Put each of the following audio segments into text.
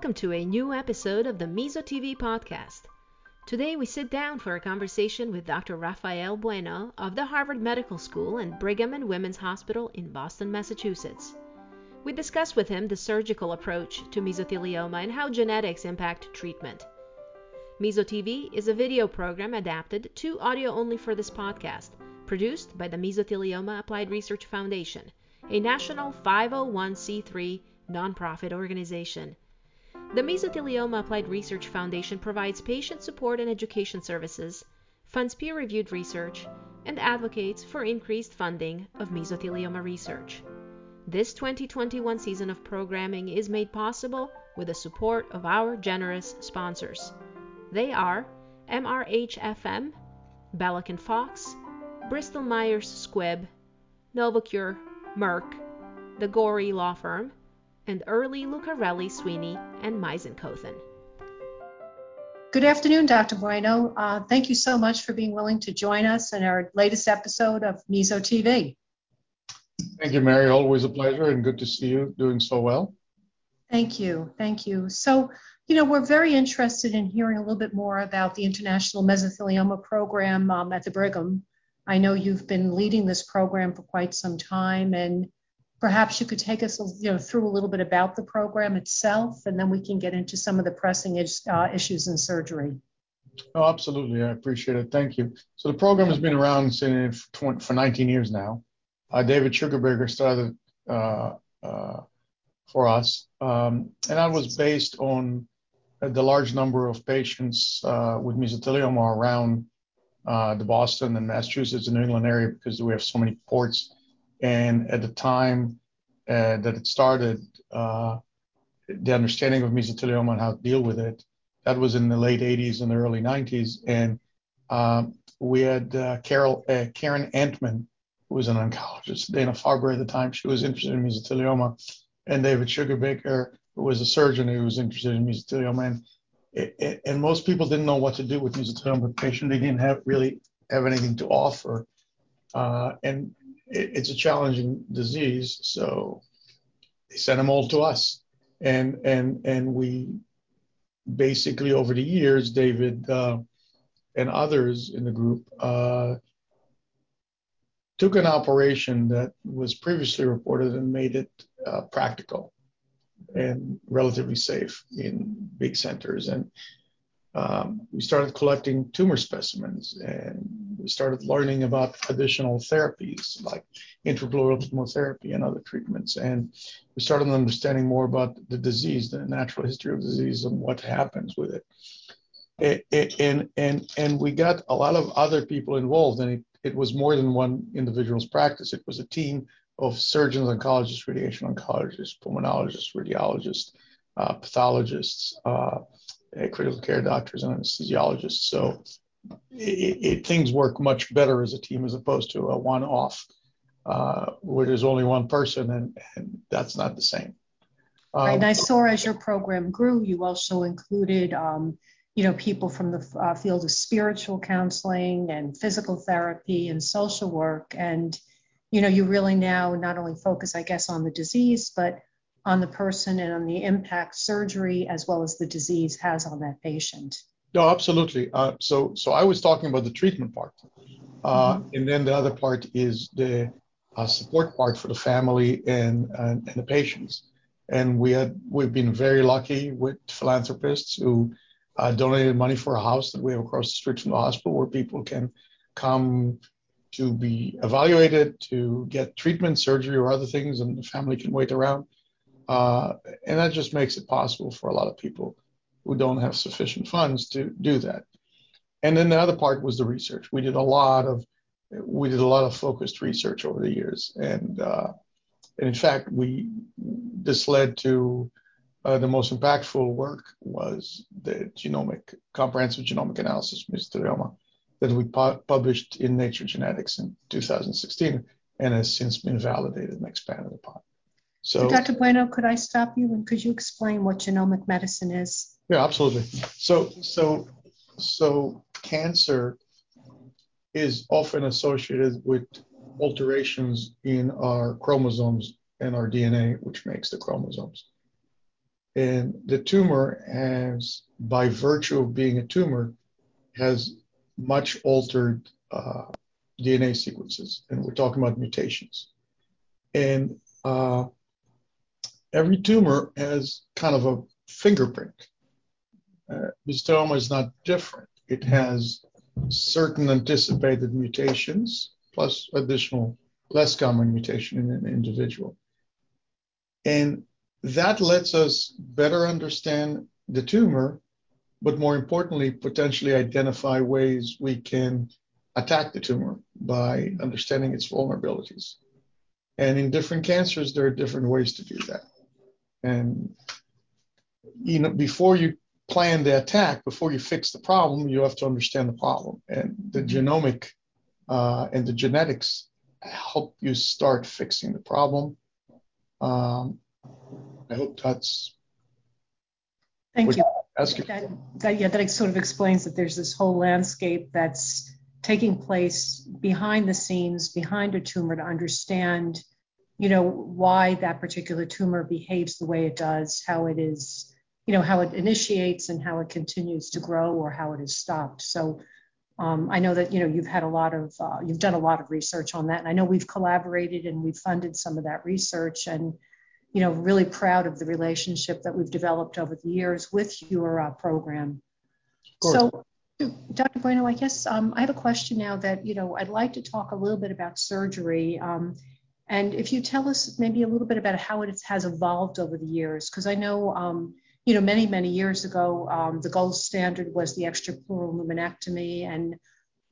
Welcome to a new episode of the Meso TV podcast. Today we sit down for a conversation with Dr. Rafael Bueno of the Harvard Medical School and Brigham and Women's Hospital in Boston, Massachusetts. We discuss with him the surgical approach to mesothelioma and how genetics impact treatment. Meso TV is a video program adapted to audio only for this podcast, produced by the Mesothelioma Applied Research Foundation, a national 501c3 nonprofit organization. The Mesothelioma Applied Research Foundation provides patient support and education services, funds peer reviewed research, and advocates for increased funding of mesothelioma research. This 2021 season of programming is made possible with the support of our generous sponsors. They are MRHFM, Belluck and Fox, Bristol Myers Squibb, Novocure, Merck, the Gori Law Firm, and Early Lucarelli Sweeney and Meisenkothen. Good afternoon, Dr. Bueno. Uh, thank you so much for being willing to join us in our latest episode of Meso TV. Thank you, Mary. Always a pleasure and good to see you doing so well. Thank you. Thank you. So, you know, we're very interested in hearing a little bit more about the International Mesothelioma Program um, at the Brigham. I know you've been leading this program for quite some time, and perhaps you could take us you know, through a little bit about the program itself, and then we can get into some of the pressing uh, issues in surgery. Oh, absolutely. I appreciate it. Thank you. So the program has been around for 19 years now. Uh, David Sugarbaker started uh, uh, for us, um, and that was based on the large number of patients uh, with mesothelioma around uh, the Boston and Massachusetts and New England area because we have so many ports and at the time uh, that it started, uh, the understanding of mesothelioma and how to deal with it, that was in the late 80s and the early 90s. And um, we had uh, Carol, uh, Karen Antman, who was an oncologist, Dana Farber at the time. She was interested in mesothelioma, and David Sugarbaker, who was a surgeon who was interested in mesothelioma. And and most people didn't know what to do with mesothelioma patient. They didn't have really have anything to offer. Uh, and it, it's a challenging disease, so they sent them all to us, and and and we basically over the years, David uh, and others in the group uh, took an operation that was previously reported and made it uh, practical and relatively safe in big centers. And um, we started collecting tumor specimens and we started learning about additional therapies like intrapleural chemotherapy and other treatments. And we started understanding more about the disease, the natural history of disease, and what happens with it. and, and, and we got a lot of other people involved, and it, it was more than one individual's practice. It was a team of surgeons, oncologists, radiation oncologists, pulmonologists, radiologists, uh, pathologists. Uh, critical care doctors and anesthesiologists. So it, it, things work much better as a team as opposed to a one-off uh, where there's only one person, and, and that's not the same. Um, right, and I saw as your program grew, you also included, um, you know, people from the uh, field of spiritual counseling and physical therapy and social work, and you know, you really now not only focus, I guess, on the disease, but on the person and on the impact surgery as well as the disease has on that patient. No, absolutely. Uh, so, so I was talking about the treatment part, uh, mm-hmm. and then the other part is the uh, support part for the family and, and, and the patients. And we had we've been very lucky with philanthropists who uh, donated money for a house that we have across the street from the hospital where people can come to be evaluated, to get treatment, surgery, or other things, and the family can wait around. Uh, and that just makes it possible for a lot of people who don't have sufficient funds to do that. And then the other part was the research. We did a lot of we did a lot of focused research over the years, and uh, and in fact, we this led to uh, the most impactful work was the genomic comprehensive genomic analysis of mesothelioma that we pu- published in Nature Genetics in 2016 and has since been validated and expanded upon. So, Dr. Bueno, could I stop you and could you explain what genomic medicine is? Yeah, absolutely. So, so, so cancer is often associated with alterations in our chromosomes and our DNA, which makes the chromosomes. And the tumor has, by virtue of being a tumor, has much altered uh, DNA sequences. And we're talking about mutations. And uh, every tumor has kind of a fingerprint. Uh, mesothelioma is not different. It has certain anticipated mutations plus additional less common mutation in an individual. And that lets us better understand the tumor, but more importantly, potentially identify ways we can attack the tumor by understanding its vulnerabilities. And in different cancers, there are different ways to do that. And you know, before you plan the attack, before you fix the problem, you have to understand the problem. And the genomic uh, and the genetics help you start fixing the problem. Um, I hope that's. Thank you. You. That, that, yeah, that sort of explains that there's this whole landscape that's taking place behind the scenes, behind a tumor to understand, you know, why that particular tumor behaves the way it does, how it is, you know, how it initiates and how it continues to grow or how it is stopped. So um, I know that you know you've had a lot of uh, you've done a lot of research on that, and I know we've collaborated and we've funded some of that research, and you know really proud of the relationship that we've developed over the years with your uh, program. So, Dr. Bueno, I guess um, I have a question now that you know I'd like to talk a little bit about surgery. Um, and if you tell us maybe a little bit about how it has evolved over the years, because I know um, you know, many, many years ago, um, the gold standard was the extrapleural pneumonectomy. And,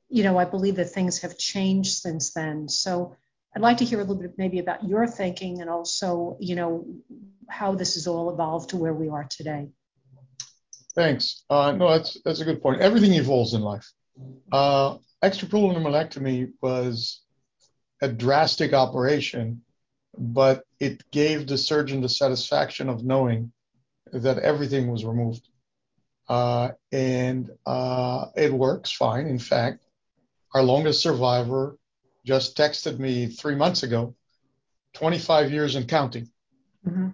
you know, I believe that things have changed since then. So I'd like to hear a little bit maybe about your thinking and also, you know, how this has all evolved to where we are today. Thanks. Uh, no, that's that's a good point. Everything evolves in life. Uh, extrapleural was a drastic operation, but it gave the surgeon the satisfaction of knowing that everything was removed. Uh, and uh, it works fine. In fact, our longest survivor just texted me three months ago, 25 years and counting. Mm-hmm.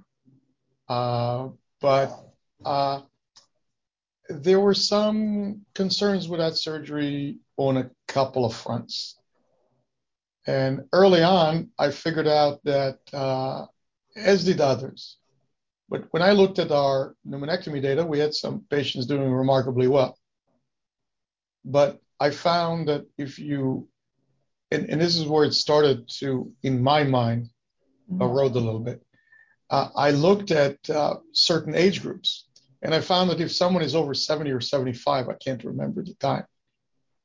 Uh, but uh, there were some concerns with that surgery on a couple of fronts. And early on, I figured out that, uh, as did others, but when I looked at our pneumonectomy data, we had some patients doing remarkably well. But I found that if you, and, and this is where it started to, in my mind, mm-hmm. erode a little bit. Uh, I looked at uh, certain age groups, and I found that if someone is over 70 or 75, I can't remember the time,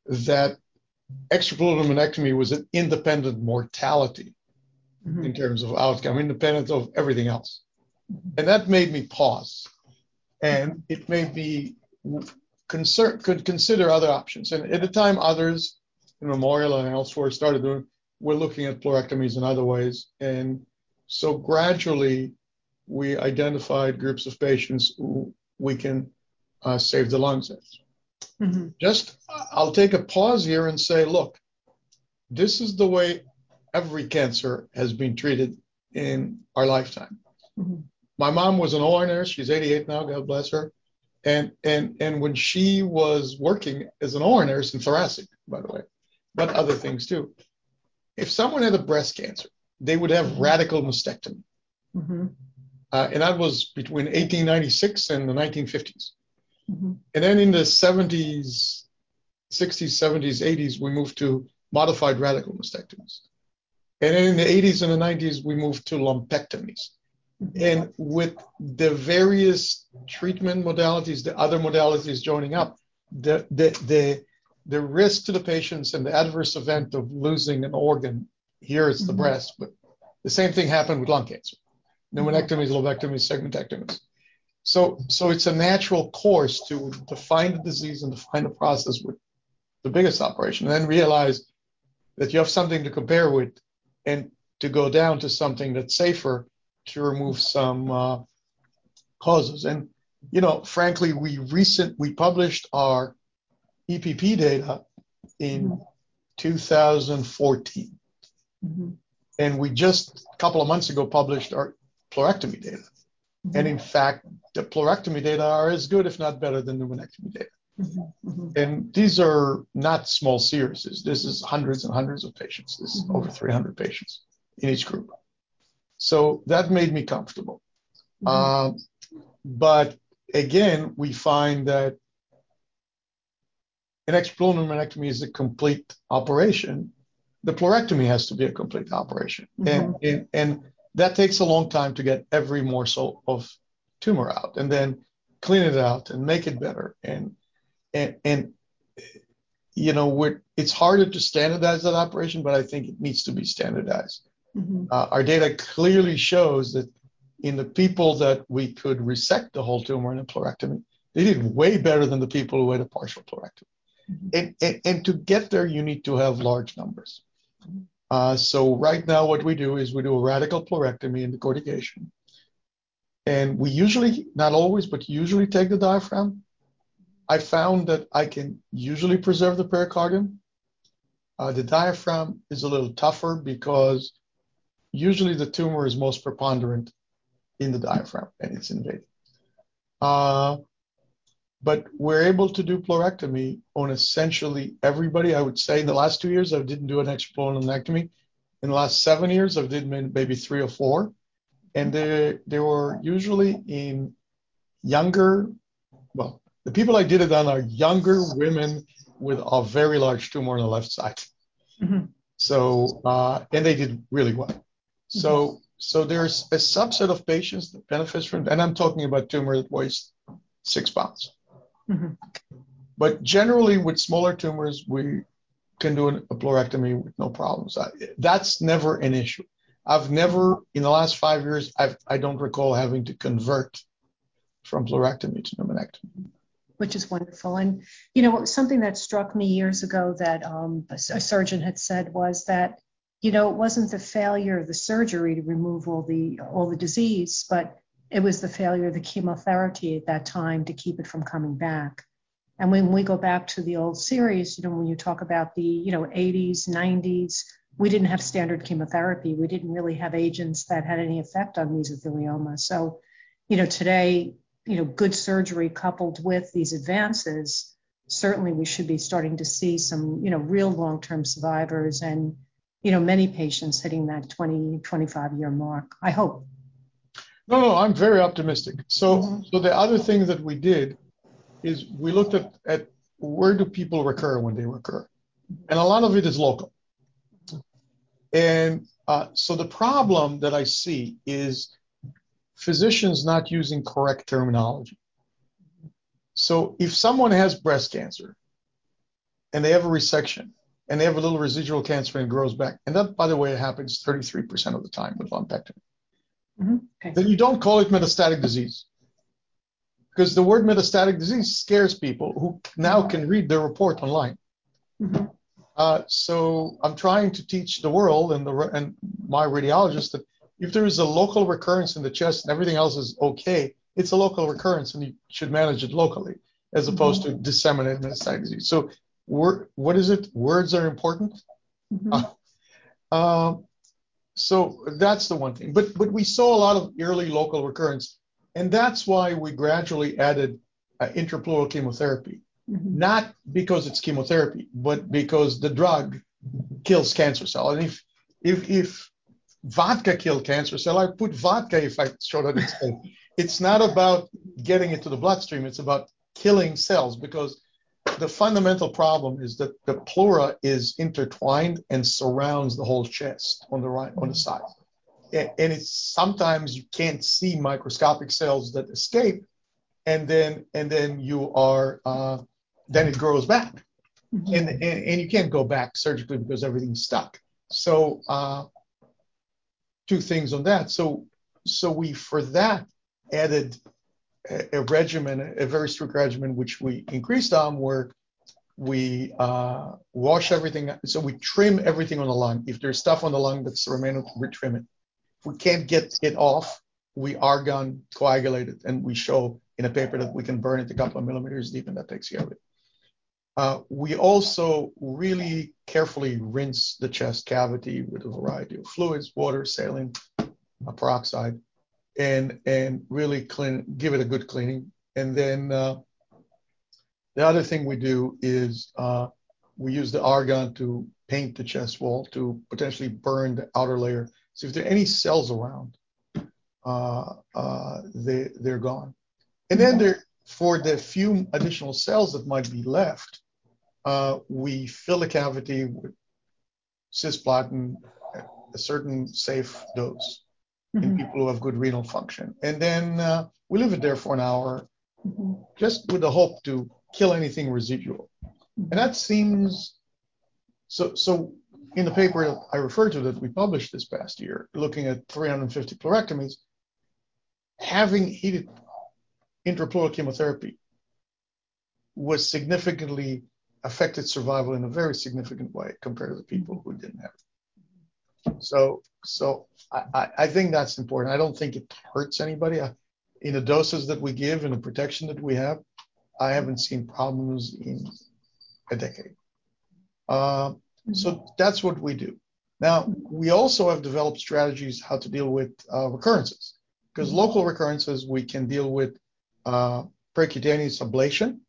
that extrapleural pneumonectomy was an independent mortality mm-hmm. in terms of outcome, independent of everything else. And that made me pause. And it made me concern, could consider other options. And at the time, others in Memorial and elsewhere started doing, we're looking at pleurectomies in other ways. And so gradually, we identified groups of patients who we can uh, save the lungs in. Mm-hmm. Just, I'll take a pause here and say, look, this is the way every cancer has been treated in our lifetime. Mm-hmm my mom was an OR nurse. She's 88 now. God bless her. And and and when she was working as an OR nurse in thoracic, by the way, but other things too. If someone had a breast cancer, they would have radical mastectomy. Mm-hmm. Uh, and that was between 1896 and the 1950s. Mm-hmm. And then in the 70s, 60s, 70s, 80s, we moved to modified radical mastectomies. And then in the 80s and the 90s, we moved to lumpectomies. And with the various treatment modalities, the other modalities joining up, the, the, the, the risk to the patients and the adverse event of losing an organ, here it's the mm-hmm. breast, but the same thing happened with lung cancer. Pneumonectomies, lobectomies, segmentectomies. So, so it's a natural course to define the disease and define the process with the biggest operation, and then realize that you have something to compare with and to go down to something that's safer to remove some uh, causes. And you know, frankly, we recent we published our EPP data in mm-hmm. 2014, mm-hmm. and we just a couple of months ago published our pleurectomy data. Mm-hmm. And in fact, the pleurectomy data are as good, if not better, than the pneumonectomy data. Mm-hmm. Mm-hmm. And these are not small series. This is hundreds and hundreds of patients. This is over 300 patients in each group. So that made me comfortable. Uh, but again, we find that an extrapleural pneumonectomy is a complete operation. The pleurectomy has to be a complete operation. Mm-hmm. And, and, and that takes a long time to get every morsel of tumor out and then clean it out and make it better. And, and, and you know, we're, it's harder to standardize that operation, but I think it needs to be standardized. Mm-hmm. Uh, our data clearly shows that in the people that we could resect the whole tumor in a pleurectomy, they did way better than the people who had a partial pleurectomy. Mm-hmm. And, and, and, to get there, you need to have large numbers. Mm-hmm. Uh, so right now, what we do is we do a radical pleurectomy and decortication. And we usually, not always, but usually take the diaphragm. I found that I can usually preserve the pericardium. Uh, the diaphragm is a little tougher because usually the tumor is most preponderant in the diaphragm and it's invading. Uh, but we're able to do pleurectomy on essentially everybody. I would say in the last two years, I didn't do an extrapleural pneumonectomy. In the last seven years, I've did maybe three or four. And they, they were usually in younger, well, the people I did it on are younger women with a very large tumor on the left side. Mm-hmm. So, uh, and they did really well. So, mm-hmm. so there's a subset of patients that benefits from, and I'm talking about tumor that weighs six pounds. Mm-hmm. But generally, with smaller tumors, we can do a pleurectomy with no problems. That's never an issue. I've never, in the last five years, I've, I don't recall having to convert from pleurectomy to pneumonectomy. Which is wonderful. And, you know, something that struck me years ago that um, a, a surgeon had said was that, you know, it wasn't the failure of the surgery to remove all the all the disease, but it was the failure of the chemotherapy at that time to keep it from coming back. And when we go back to the old series, you know, when you talk about the, you know, 80s, 90s, we didn't have standard chemotherapy. We didn't really have agents that had any effect on mesothelioma. So, you know, today, you know, good surgery coupled with these advances, certainly we should be starting to see some, you know, real long-term survivors and, you know, many patients hitting that 20, 25 year mark. I hope. No, no, I'm very optimistic. So, mm-hmm. so the other thing that we did is we looked at, at where do people recur when they recur, and a lot of it is local. And uh, so the problem that I see is physicians not using correct terminology. So if someone has breast cancer and they have a resection and they have a little residual cancer and it grows back, and that, by the way, happens 33% of the time with lumpectomy. Mm-hmm. Okay. Then you don't call it metastatic disease. Because the word metastatic disease scares people who now can read their report online. Mm-hmm. Uh, so I'm trying to teach the world and the and my radiologist that if there is a local recurrence in the chest and everything else is okay, it's a local recurrence and you should manage it locally as mm-hmm. opposed mm-hmm. to disseminated metastatic disease. So, what is it? Words are important. Mm-hmm. Uh, uh, so that's the one thing. But but we saw a lot of early local recurrence, and that's why we gradually added uh, intrapleural chemotherapy. Mm-hmm. Not because it's chemotherapy, but because the drug kills cancer cell. And if if if vodka killed cancer cell, I put vodka if I showed that it's it's not about getting it to the bloodstream. It's about killing cells because the fundamental problem is that the pleura is intertwined and surrounds the whole chest on the right on the side. And, and it's sometimes you can't see microscopic cells that escape, and then and then you are uh, then it grows back, mm-hmm. and, and, and you can't go back surgically because everything's stuck. So uh, two things on that. So so we for that added a, a regimen, a very strict regimen, which we increased on, where we uh, wash everything. So we trim everything on the lung. If there's stuff on the lung that's remaining, we trim it. If we can't get it off, we argon coagulate it, and we show in a paper that we can burn it a couple of millimeters deep, and that takes care of it. Uh, we also really carefully rinse the chest cavity with a variety of fluids, water, saline, peroxide, and and really clean, give it a good cleaning. And then uh, the other thing we do is uh, we use the argon to paint the chest wall to potentially burn the outer layer. So if there are any cells around, uh, uh, they they're gone. And then there, for the few additional cells that might be left, we fill the cavity with cisplatin, a certain safe dose mm-hmm. in people who have good renal function. And then uh, we leave it there for an hour, mm-hmm. just with the hope to kill anything residual. And that seems so. So in the paper I referred to that we published this past year, looking at 350 pleurectomies, having heated intrapleural chemotherapy was significantly affected survival in a very significant way compared to the people who didn't have it. So, so I, I think that's important. I don't think it hurts anybody. I, in the doses that we give and the protection that we have, I haven't seen problems in a decade. Uh, so that's what we do. Now, we also have developed strategies how to deal with uh, recurrences. Because local recurrences, we can deal with uh, percutaneous ablation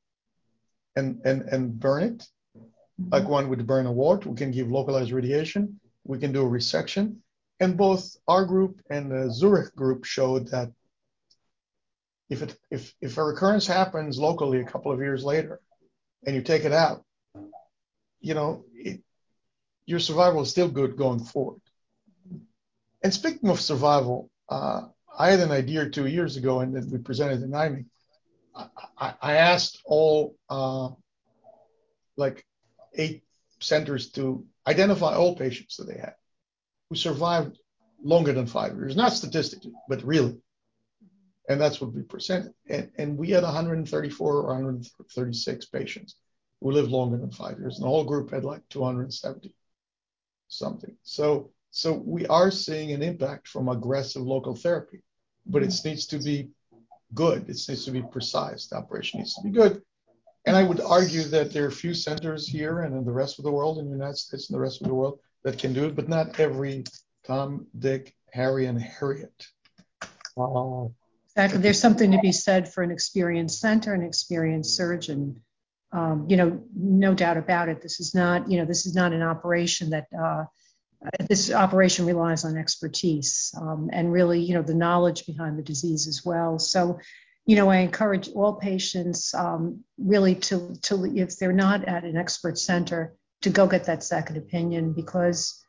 and, and, and burn it, like one would burn a wart. We can give localized radiation. We can do a resection. And both our group and the Zurich group showed that if, it, if, if a recurrence happens locally a couple of years later and you take it out, you know, it, your survival is still good going forward. And speaking of survival, uh, I had an idea two years ago, and then we presented in IME. I, I asked all uh, like eight centers to identify all patients that they had who survived longer than five years, not statistically, but really. And that's what we presented. And, and we had 134 or 136 patients who lived longer than five years. And the whole group had like 270 something. So so we are seeing an impact from aggressive local therapy, but it needs to be good. It needs to be precise. The operation needs to be good. And I would argue that there are a few centers here and in the rest of the world, in the United States and the rest of the world, that can do it, but not every Tom, Dick, Harry, and Harriet. Exactly. There's something to be said for an experienced center, an experienced surgeon. Um, you know, no doubt about it. This is not, you know, this is not an operation that uh, this operation relies on expertise um, and really, you know, the knowledge behind the disease as well. So, you know, I encourage all patients um, really to, to, if they're not at an expert center, to go get that second opinion because,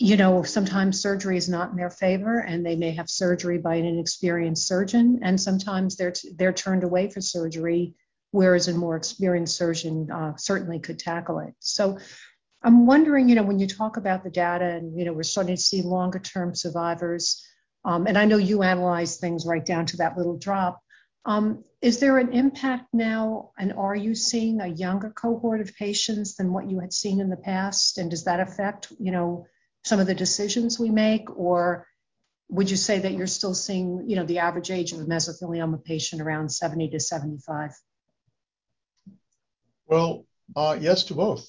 you know, sometimes surgery is not in their favor and they may have surgery by an inexperienced surgeon, and sometimes they're they're turned away for surgery, whereas a more experienced surgeon uh, certainly could tackle it. So I'm wondering, you know, when you talk about the data and, you know, we're starting to see longer term survivors, um, and I know you analyze things right down to that little drop. Um, is there an impact now, and are you seeing a younger cohort of patients than what you had seen in the past? And does that affect, you know, some of the decisions we make, or would you say that you're still seeing, you know, the average age of a mesothelioma patient around 70 to 75? Well, uh, yes to both.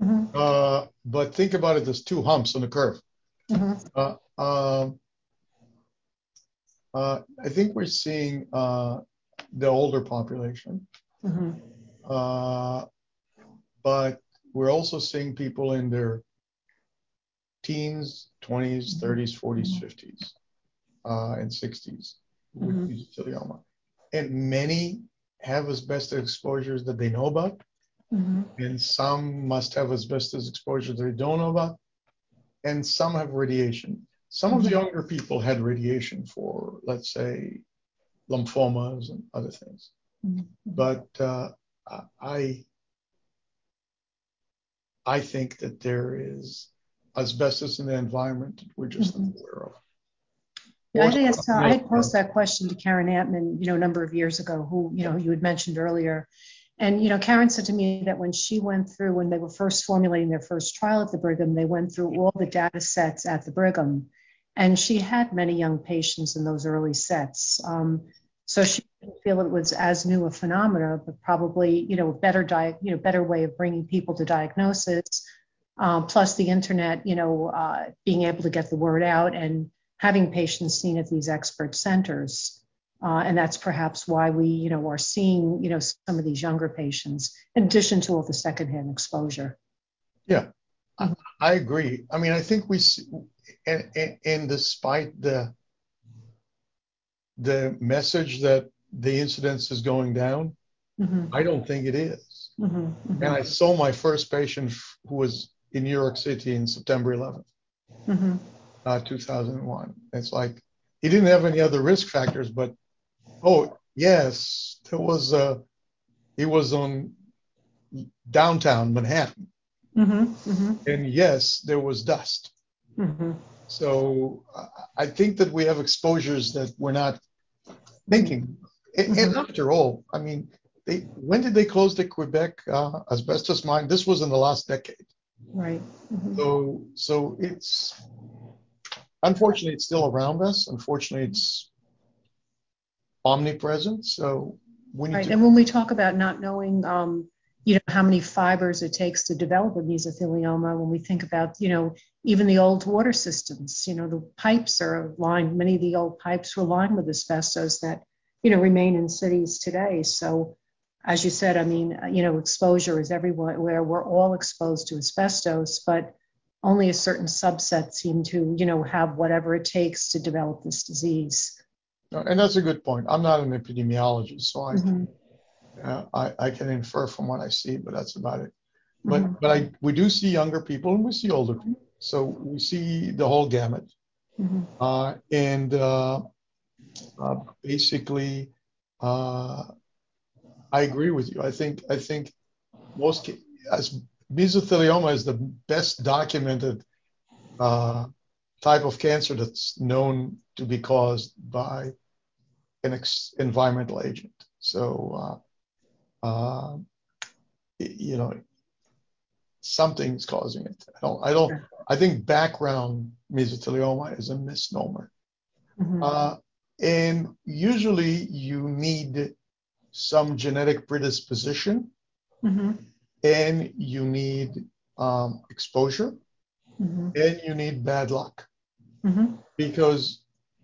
Mm-hmm. Uh, but think about it as two humps on the curve. Mm-hmm. Uh, um, uh, I think we're seeing uh, the older population, mm-hmm. Uh, but we're also seeing people in their teens, 20s, 30s, 40s, 50s, and 60s with mm-hmm. mesothelioma. And many have asbestos exposures that they know about Mm-hmm. And some must have asbestos exposure they don't know about. And some have radiation. Some mm-hmm. of the mm-hmm. younger people had radiation for, let's say, lymphomas and other things. Mm-hmm. But uh, I, I think that there is asbestos in the environment that we're just mm-hmm. aware of. Yeah, I asked, uh, I had posed that question to Karen Antman, you know, a number of years ago, who, you know, you had mentioned earlier, and you know, Karen said to me that when she went through, when they were first formulating their first trial at the Brigham, they went through all the data sets at the Brigham, and she had many young patients in those early sets. Um, so she didn't feel it was as new a phenomena, but probably you know better di- you know better way of bringing people to diagnosis. Um, plus the internet, you know, uh, being able to get the word out and having patients seen at these expert centers. Uh, and that's perhaps why we, you know, are seeing, you know, some of these younger patients in addition to all the secondhand exposure. Yeah, I, I agree. I mean, I think we, see, and, and, and despite the the message that the incidence is going down, mm-hmm. I don't think it is. Mm-hmm. Mm-hmm. And I saw my first patient who was in New York City in September 11th, mm-hmm. uh, 2001. It's like he didn't have any other risk factors, but oh yes, there was. Uh, he was on downtown Manhattan, mm-hmm. Mm-hmm. and yes, there was dust. So I think that we have exposures that we're not thinking. And, and after all, I mean, they, when did they close the Quebec uh, asbestos mine? This was in the last decade. Right. Mm-hmm. So, so it's unfortunately it's still around us. Unfortunately, it's omnipresent. So we need right. to. And when we talk about not knowing, um, you know, how many fibers it takes to develop a mesothelioma, when we think about, you know, even the old water systems, you know, the pipes are lined. Many of the old pipes were lined with asbestos that, you know, remain in cities today. So as you said, I mean, you know, exposure is everywhere. We're all exposed to asbestos, but only a certain subset seem to, you know, have whatever it takes to develop this disease. And that's a good point. I'm not an epidemiologist, so I, mm-hmm. uh, I, I can infer from what I see, but that's about it. But mm-hmm. but I we do see younger people and we see older people, so we see the whole gamut. Mm-hmm. Uh, and uh, uh basically, uh, I agree with you. I think I think most as mesothelioma is the best documented uh, type of cancer that's known to be caused by an ex- environmental agent. So, uh, uh, you know, something's causing it. I don't. I don't. I think background mesothelioma is a misnomer. Mm-hmm. Uh, and usually you need some genetic predisposition, mm-hmm. and you need um, exposure, mm-hmm. and you need bad luck. Mm-hmm. Because,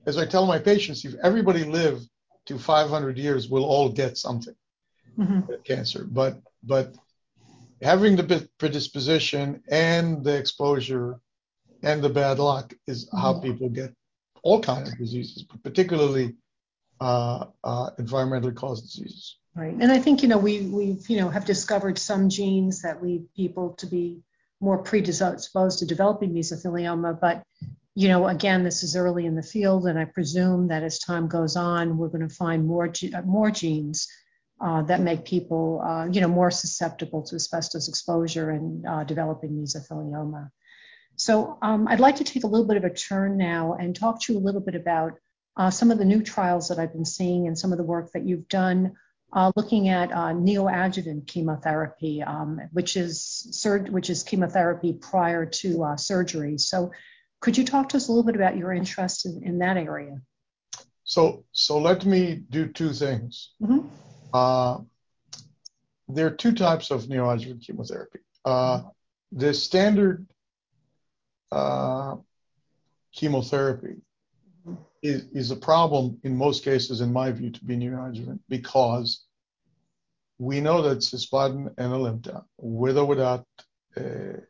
as I tell my patients, if everybody lived to 500 years, we'll all get something, mm-hmm. cancer. But but having the predisposition and the exposure and the bad luck is how mm-hmm. people get all kinds of diseases, but particularly uh, uh, environmentally caused diseases. Right, and I think you know we we've you know have discovered some genes that lead people to be more predisposed to developing mesothelioma, but you know again this is early in the field, and I presume that as time goes on, we're going to find more more genes uh, that make people uh, you know more susceptible to asbestos exposure and uh, developing mesothelioma. So um, I'd like to take a little bit of a turn now and talk to you a little bit about uh, some of the new trials that I've been seeing and some of the work that you've done uh, looking at uh, neoadjuvant chemotherapy, um, which is sur- which is chemotherapy prior to uh, surgery. So, could you talk to us a little bit about your interest in, in that area? So, so let me do two things. Mm-hmm. Uh, there are two types of neoadjuvant chemotherapy. Uh, the standard uh, chemotherapy is, is a problem in most cases, in my view, to be neoadjuvant because we know that cisplatin and Alimta, with or without uh,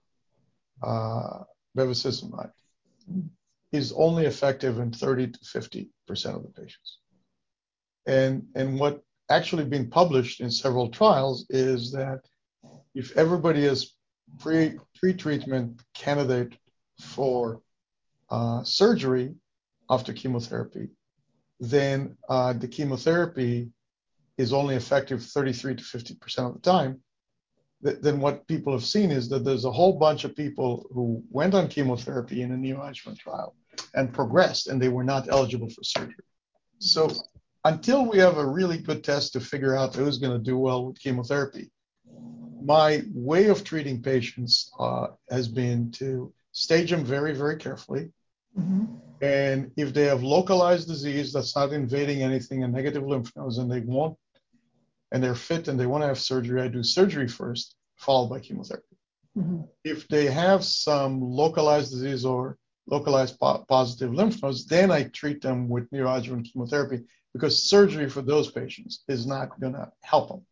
uh, bevacizumab, is only effective in 30 to 50 percent of the patients. And and what actually been published in several trials is that if everybody is pre pre-treatment candidate for uh, surgery, after chemotherapy, then uh, the chemotherapy is only effective 33 to 50% of the time, th- then what people have seen is that there's a whole bunch of people who went on chemotherapy in a neoadjuvant trial and progressed and they were not eligible for surgery. So until we have a really good test to figure out who's going to do well with chemotherapy, my way of treating patients uh, has been to stage them very, very carefully Mm-hmm. And if they have localized disease that's not invading anything and negative lymph nodes and they want and they're fit and they want to have surgery, I do surgery first, followed by chemotherapy. Mm-hmm. If they have some localized disease or localized po- positive lymph nodes, then I treat them with neoadjuvant chemotherapy because surgery for those patients is not going to help them.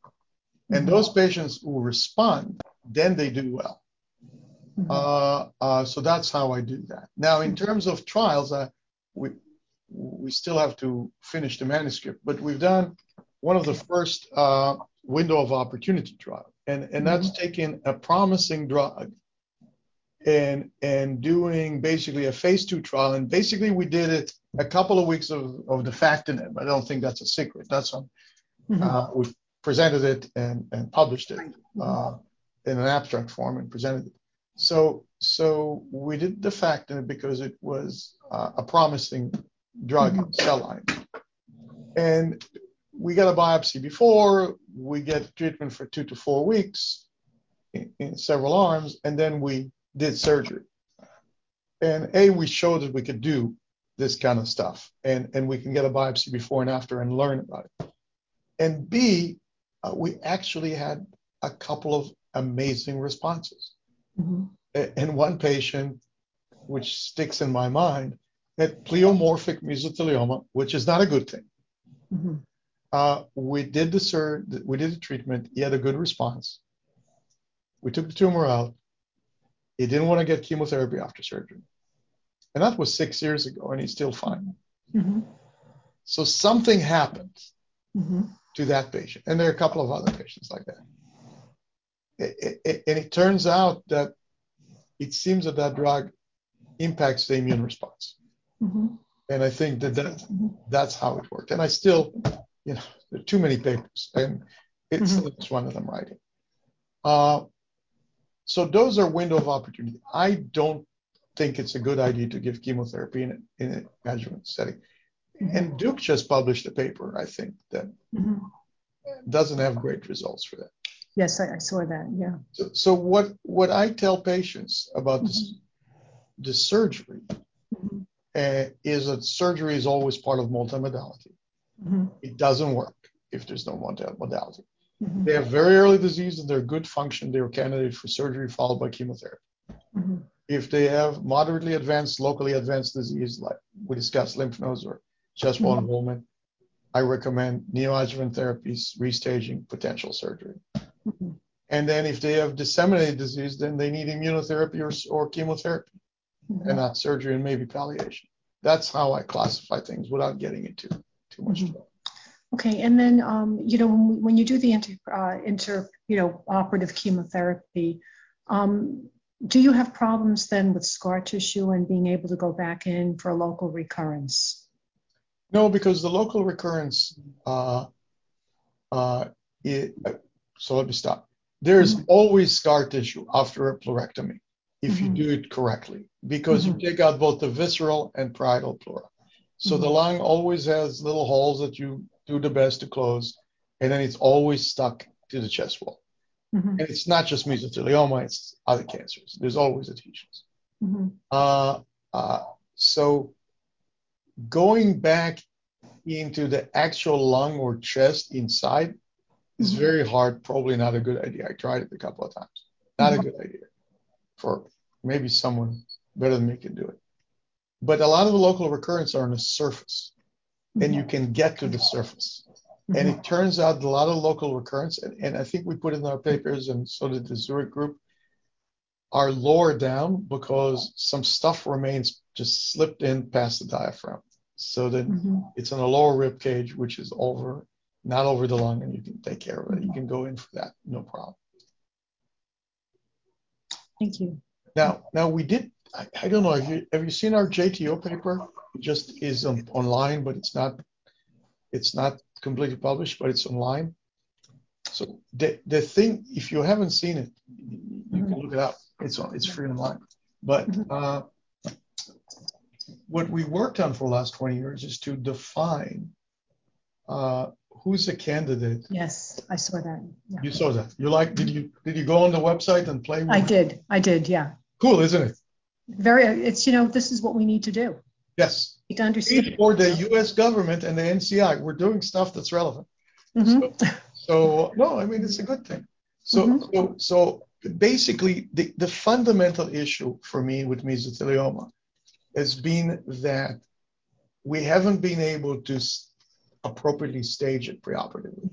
And those patients who respond, then they do well. Uh, uh, so that's how I do that. Now, in terms of trials, uh, we we still have to finish the manuscript, but we've done one of the first uh, window of opportunity trial, and and that's taking a promising drug and and doing basically a phase two trial. And basically, we did it a couple of weeks of of defactinib. I don't think that's a secret. That's on. Uh, we presented it and and published it uh, in an abstract form and presented it. So so we did defactinib because it was uh, a promising drug cell line, and we got a biopsy before. We get treatment for two to four weeks in, in several arms, and then we did surgery. And A, we showed that we could do this kind of stuff, and, and we can get a biopsy before and after and learn about it. And B, uh, we actually had a couple of amazing responses. Mm-hmm. And one patient, which sticks in my mind, had pleomorphic mesothelioma, which is not a good thing. Mm-hmm. Uh, we did the sur- we did the treatment. He had a good response. We took the tumor out. He didn't want to get chemotherapy after surgery. And that was six years ago, and he's still fine. Mm-hmm. So something happened mm-hmm. to that patient. And there are a couple of other patients like that. It, it, and it turns out that it seems that that drug impacts the immune response. Mm-hmm. And I think that, that mm-hmm. that's how it worked. And I still, you know, there are too many papers, and it's, mm-hmm. one of them writing. Uh, so those are window of opportunity. I don't think it's a good idea to give chemotherapy in, in an adjuvant setting. Mm-hmm. And Duke just published a paper, I think, that mm-hmm. doesn't have great results for that. Yes, I, I saw that. Yeah. So, so, what what I tell patients about mm-hmm. this, this surgery uh, is that surgery is always part of multimodality. Mm-hmm. It doesn't work if there's no modality. Mm-hmm. They have very early disease and they're good function. They're candidate for surgery followed by chemotherapy. Mm-hmm. If they have moderately advanced, locally advanced disease, like we discussed lymph nodes or chest wall involvement, I recommend neoadjuvant therapies, restaging, potential surgery. Mm-hmm. And then if they have disseminated disease, then they need immunotherapy or, or chemotherapy mm-hmm. and not surgery and maybe palliation. That's how I classify things without getting into too much mm-hmm. Okay, and then um, you know when, when you do the inter, uh, inter you know operative chemotherapy, um, do you have problems then with scar tissue and being able to go back in for a local recurrence? No, because the local recurrence, uh, uh, it, so let me stop. There's mm-hmm. always scar tissue after a pleurectomy if mm-hmm. you do it correctly, because mm-hmm. you take out both the visceral and parietal pleura. So the mm-hmm. lung always has little holes that you do the best to close, and then it's always stuck to the chest wall. Mm-hmm. And it's not just mesothelioma, it's other cancers. There's always adhesions. Mm-hmm. Uh, uh, so going back into the actual lung or chest inside is mm-hmm. very hard, probably not a good idea. I tried it a couple of times. Not a mm-hmm. good idea for maybe someone better than me can do it. But a lot of the local recurrence are on the surface and you can get to the surface. Mm-hmm. And it turns out a lot of local recurrence, and, and I think we put in our papers, and so did the Zurich group, are lower down because some stuff remains just slipped in past the diaphragm. So that mm-hmm. it's on a lower rib cage, which is over, not over the lung, and you can take care of it. You can go in for that, no problem. Thank you. Now, now we did. I, I don't know. Have you have you seen our JTO paper? It just is on, online, but it's not it's not completely published, but it's online. So the the thing, if you haven't seen it, you can look it up. It's on, it's free online. But mm-hmm. uh, what we worked on for the last 20 years is to define uh, who's a candidate. Yes, I saw that. Yeah. You saw that. You like? Did you did you go on the website and play? With I did. I did. Yeah. Cool, isn't it? Very. It's you know this is what we need to do. Yes. To understand. For the U.S. government and the NCI, we're doing stuff that's relevant. Mm-hmm. So, so, no, I mean it's a good thing. So mm-hmm. so so basically the, the fundamental issue for me with mesothelioma has been that we haven't been able to appropriately stage it preoperatively.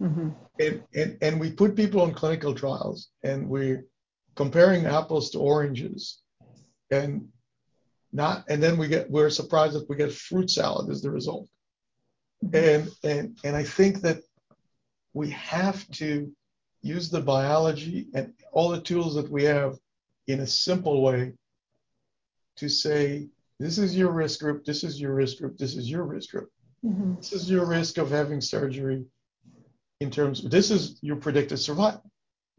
Mm-hmm. mm-hmm. And, and, and we put people on clinical trials and we're comparing apples to oranges and not and then we get we're surprised that we get fruit salad as the result. Mm-hmm. And and and I think that we have to use the biology and all the tools that we have in a simple way to say this is your risk group, this is your risk group, this is your risk group. Mm-hmm. This is your risk of having surgery in terms of this is your predicted survival.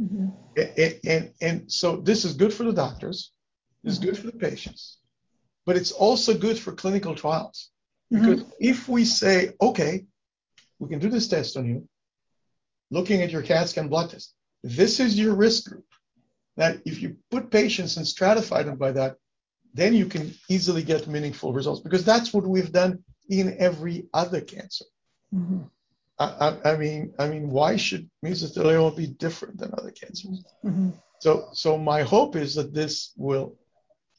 Mm-hmm. And, and, and, so this is good for the doctors, mm-hmm. good for the patients, but it's also good for clinical trials. Mm-hmm. Because if we say, okay, we can do this test on you, looking at your CAT scan blood test, this is your risk group. That if you put patients and stratify them by that, then you can easily get meaningful results because that's what we've done in every other cancer. Mm-hmm. I, I, I, mean, I mean, why should mesothelioma be different than other cancers? Mm-hmm. So, so my hope is that this will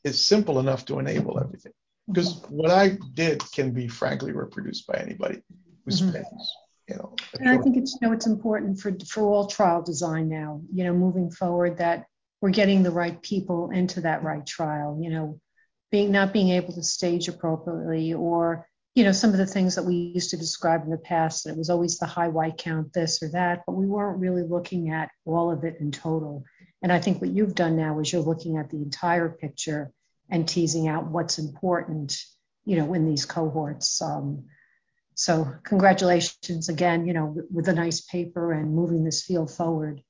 is simple enough to enable everything. Because what I did can be frankly reproduced by anybody who mm-hmm. spends, you know. And I think it's you know it's important for for all trial design now, you know, moving forward that we're getting the right people into that right trial. You know, being not being able to stage appropriately or you know some of the things that we used to describe in the past that it was always the high white count this or that but we weren't really looking at all of it in total and i think what you've done now is you're looking at the entire picture and teasing out what's important you know in these cohorts um, so congratulations again you know with a nice paper and moving this field forward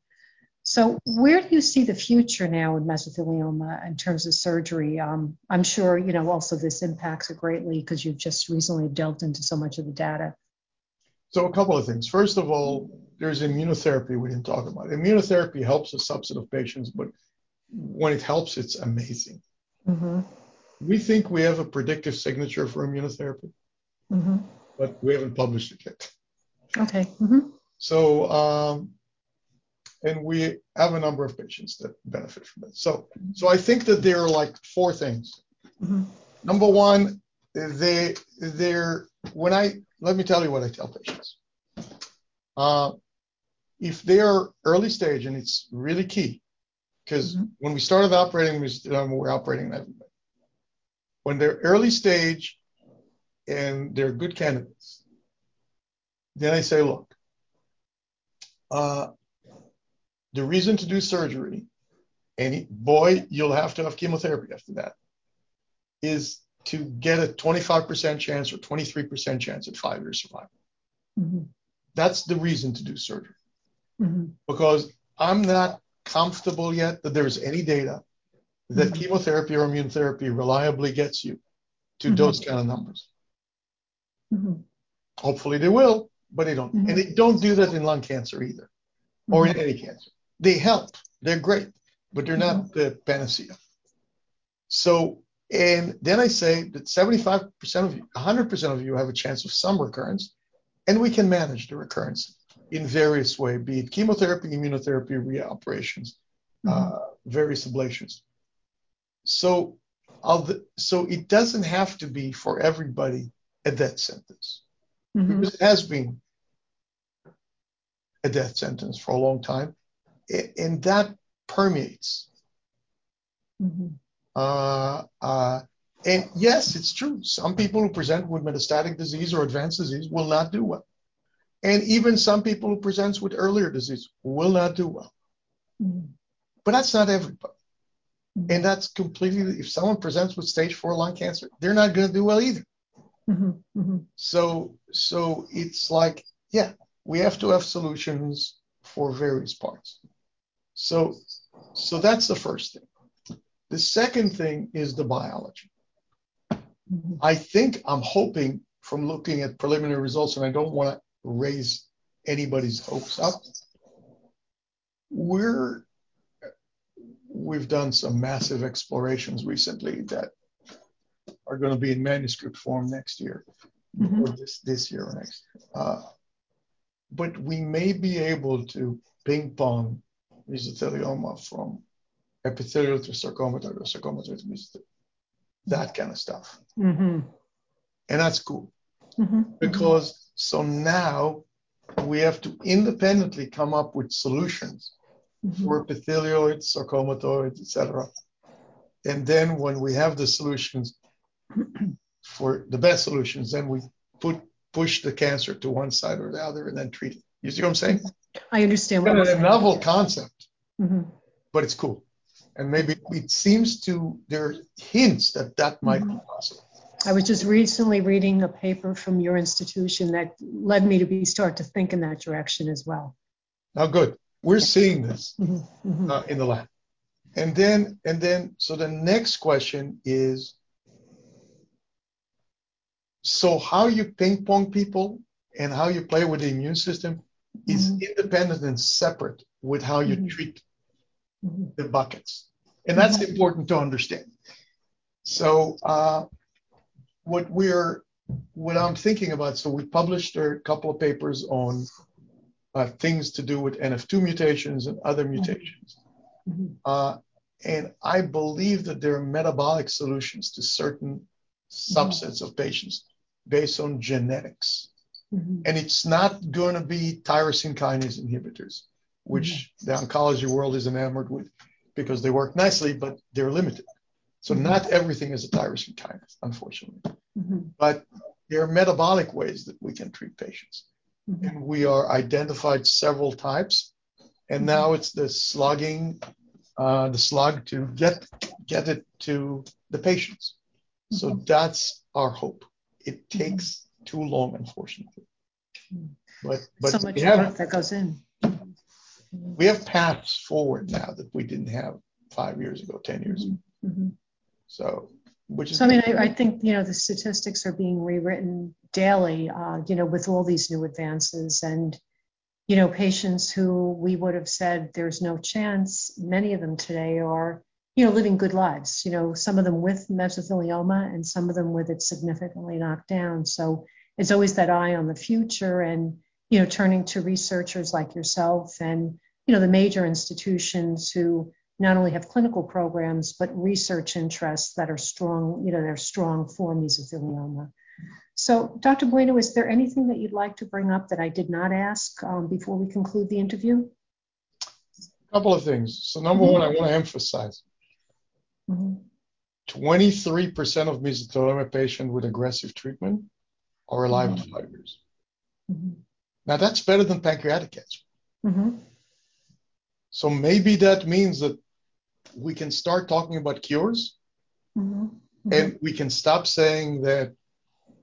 so, where do you see the future now in mesothelioma in terms of surgery? Um, I'm sure you know also this impacts it greatly because you've just recently delved into so much of the data. So, a couple of things. First of all, there's immunotherapy we didn't talk about. Immunotherapy helps a subset of patients, but when it helps, it's amazing. Mm-hmm. We think we have a predictive signature for immunotherapy, mm-hmm. but we haven't published it yet. Okay. Mm-hmm. So, um, and we have a number of patients that benefit from it. So, so I think that there are like four things. Mm-hmm. Number one, they they're when I let me tell you what I tell patients. Uh, if they are early stage, and it's really key, because mm-hmm. when we started operating, we, um, we're operating everybody. When they're early stage and they're good candidates, then I say, look, uh, the reason to do surgery, and boy, you'll have to have chemotherapy after that, is to get a 25% chance or 23% chance at five year survival. Mm-hmm. That's the reason to do surgery. Mm-hmm. Because I'm not comfortable yet that there's any data that mm-hmm. chemotherapy or immune therapy reliably gets you to mm-hmm. those kind of numbers. Mm-hmm. Hopefully they will, but they don't. And they don't do that in lung cancer either, or in any cancer. They help. They're great, but they're not mm-hmm. the panacea. So, and then I say that 75% of you, 100% of you have a chance of some recurrence, and we can manage the recurrence in various ways, be it chemotherapy, immunotherapy, reoperations, mm-hmm. uh, various ablations. So, the, so it doesn't have to be for everybody a death sentence. Mm-hmm. Because it has been a death sentence for a long time and that permeates. Mm-hmm. Uh, uh, and yes, it's true. Some people who present with metastatic disease or advanced disease will not do well. And even some people who present with earlier disease will not do well. Mm-hmm. But that's not everybody. Mm-hmm. And that's completely, if someone presents with stage four lung cancer, they're not going to do well either. Mm-hmm. mm-hmm. So, so it's like, yeah, we have to have solutions for various parts. So, so that's the first thing. The second thing is the biology. I think I'm hoping from looking at preliminary results, and I don't want to raise anybody's hopes up. We're we've done some massive explorations recently that are going to be in manuscript form next year, mm-hmm. or this this year or next. Uh, but we may be able to ping pong mesothelioma from epithelial to sarcoma to sarcoma to mesothelioma. that kind of stuff. Mm-hmm. And that's cool Mm-hmm. because so now we have to independently come up with solutions Mm-hmm. for epithelioids, sarcomatoids, etc. And then when we have the solutions for the best solutions, then we put push the cancer to one side or the other and then treat it. You see what I'm saying? I understand what you're a novel concept, Mhm. but it's cool. And maybe it seems to there are hints that that might be possible. I was just recently reading a paper from your institution that led me to be start to think in that direction as well. Now, good. We're seeing this Mhm. Mhm. uh, in the lab, and then and then so the next question is, so how you ping pong people and how you play with the immune system is Mhm. independent and separate with how you Mhm. treat Mhm. the buckets, and that's important to understand. So uh, what we're what I'm thinking about. So we published a couple of papers on uh, things to do with NF2 mutations and other mutations. Mhm. Uh, and I believe that there are metabolic solutions to certain subsets of patients based on genetics. Mhm. And it's not going to be tyrosine kinase inhibitors, which the oncology world is enamored with because they work nicely, but they're limited. So Mhm. not everything is a tyrosine kinase, unfortunately. Mhm. But there are metabolic ways that we can treat patients. Mhm. And we are identified several types. And Mhm. now it's the slugging, uh, the slug to get get it to the patients. So Mhm. that's our hope. It takes too long, unfortunately. But but so much have work that goes in. we have paths forward now that we didn't have five years ago, ten years ago. Mhm. So which is So I mean, I, I think you know the statistics are being rewritten daily. Uh, you know, with all these new advances, and you know, patients who we would have said there's no chance. Many of them today are you know living good lives. You know, some of them with mesothelioma, and some of them with it significantly knocked down. So it's always that eye on the future, and you know, turning to researchers like yourself and you know the major institutions who not only have clinical programs but research interests that are strong, you know, they're strong for mesothelioma. So, Dr. Bueno, is there anything that you'd like to bring up that I did not ask um, before we conclude the interview? a couple of things. So number one, I want to emphasize Mhm. 23% of mesothelioma patients with aggressive treatment are alive in five years. Mhm. Now that's better than pancreatic cancer. Mhm. So maybe that means that we can start talking about cures Mhm. and we can stop saying that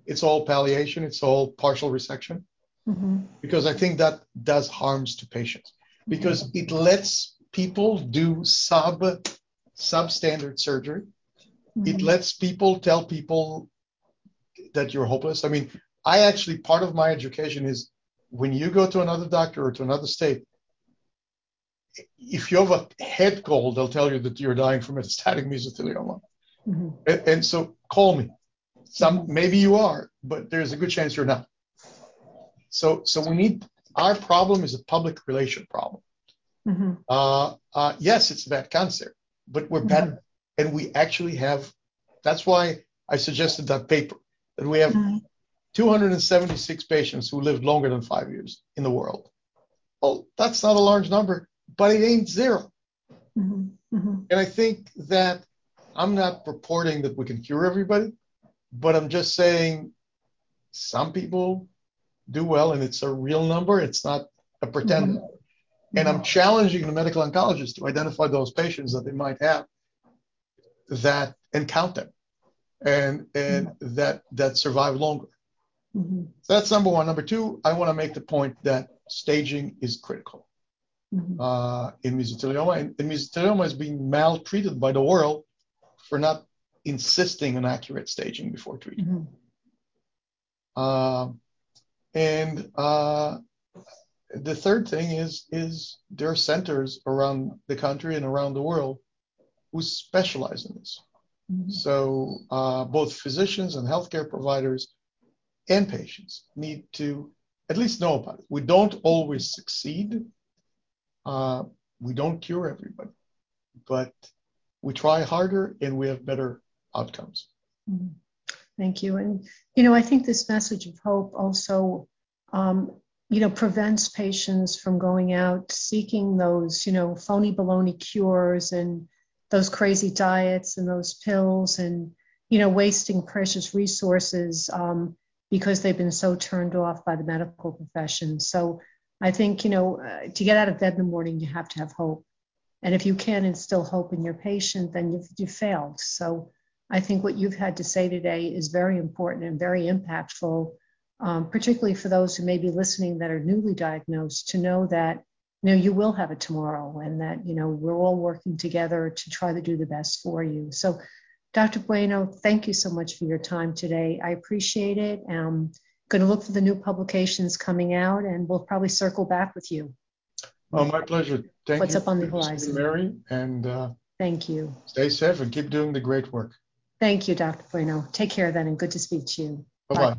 it's all palliation, it's all partial resection, Mhm. because I think that does harms to patients because it lets people do sub substandard surgery. It Mhm. lets people tell people that you're hopeless. I mean, I actually part of my education is when you go to another doctor or to another state, if you have a head cold, they'll tell you that you're dying from metastatic mesothelioma. Mhm. And, and so call me. Some maybe you are, but there's a good chance you're not. So so we need our problem is a public relation problem. Mhm. Uh, uh, yes, it's bad cancer, but we're better, and we actually have. That's why I suggested that paper that we have Mhm. 276 patients who lived longer than five years in the world. Well, that's not a large number, but it ain't zero. Mhm. Mhm. And I think that I'm not purporting that we can cure everybody, but I'm just saying some people do well, and it's a real number. It's not a pretend Mhm. number. And I'm challenging the medical oncologist to identify those patients that they might have that and count them and and that that survive longer. Mhm. So that's number one. Number two, I want to make the point that staging is critical Mhm. uh, in mesothelioma, and, and mesothelioma is being maltreated by the world for not insisting on accurate staging before treatment. Mhm. Um, and uh, the third thing is is there are centers around the country and around the world who specialize in this. Mhm. So uh, both physicians and healthcare providers and patients need to at least know about it. We don't always succeed. Uh, we don't cure everybody, but we try harder and we have better outcomes. Mm-hmm. Thank you. And, you know, I think this message of hope also, um, you know, prevents patients from going out seeking those, you know, phony baloney cures and those crazy diets and those pills and, you know, wasting precious resources um, because they've been so turned off by the medical profession. So I think, you know, uh, to get out of bed in the morning, you have to have hope. And if you can't instill hope in your patient, then you've, you've failed. So I think what you've had to say today is very important and very impactful, um, particularly for those who may be listening that are newly diagnosed, to know that you know you will have a tomorrow and that you know we're all working together to try to do the best for you. So, Dr. Bueno, thank you so much for your time today. I appreciate it. Um, going to look for the new publications coming out, and we'll probably circle back with you. Oh, my pleasure. Thank What's you. up on the horizon, Mary? And uh, thank you. Stay safe and keep doing the great work. Thank you, Dr. Bueno. Take care then, and good to speak to you. Bye bye.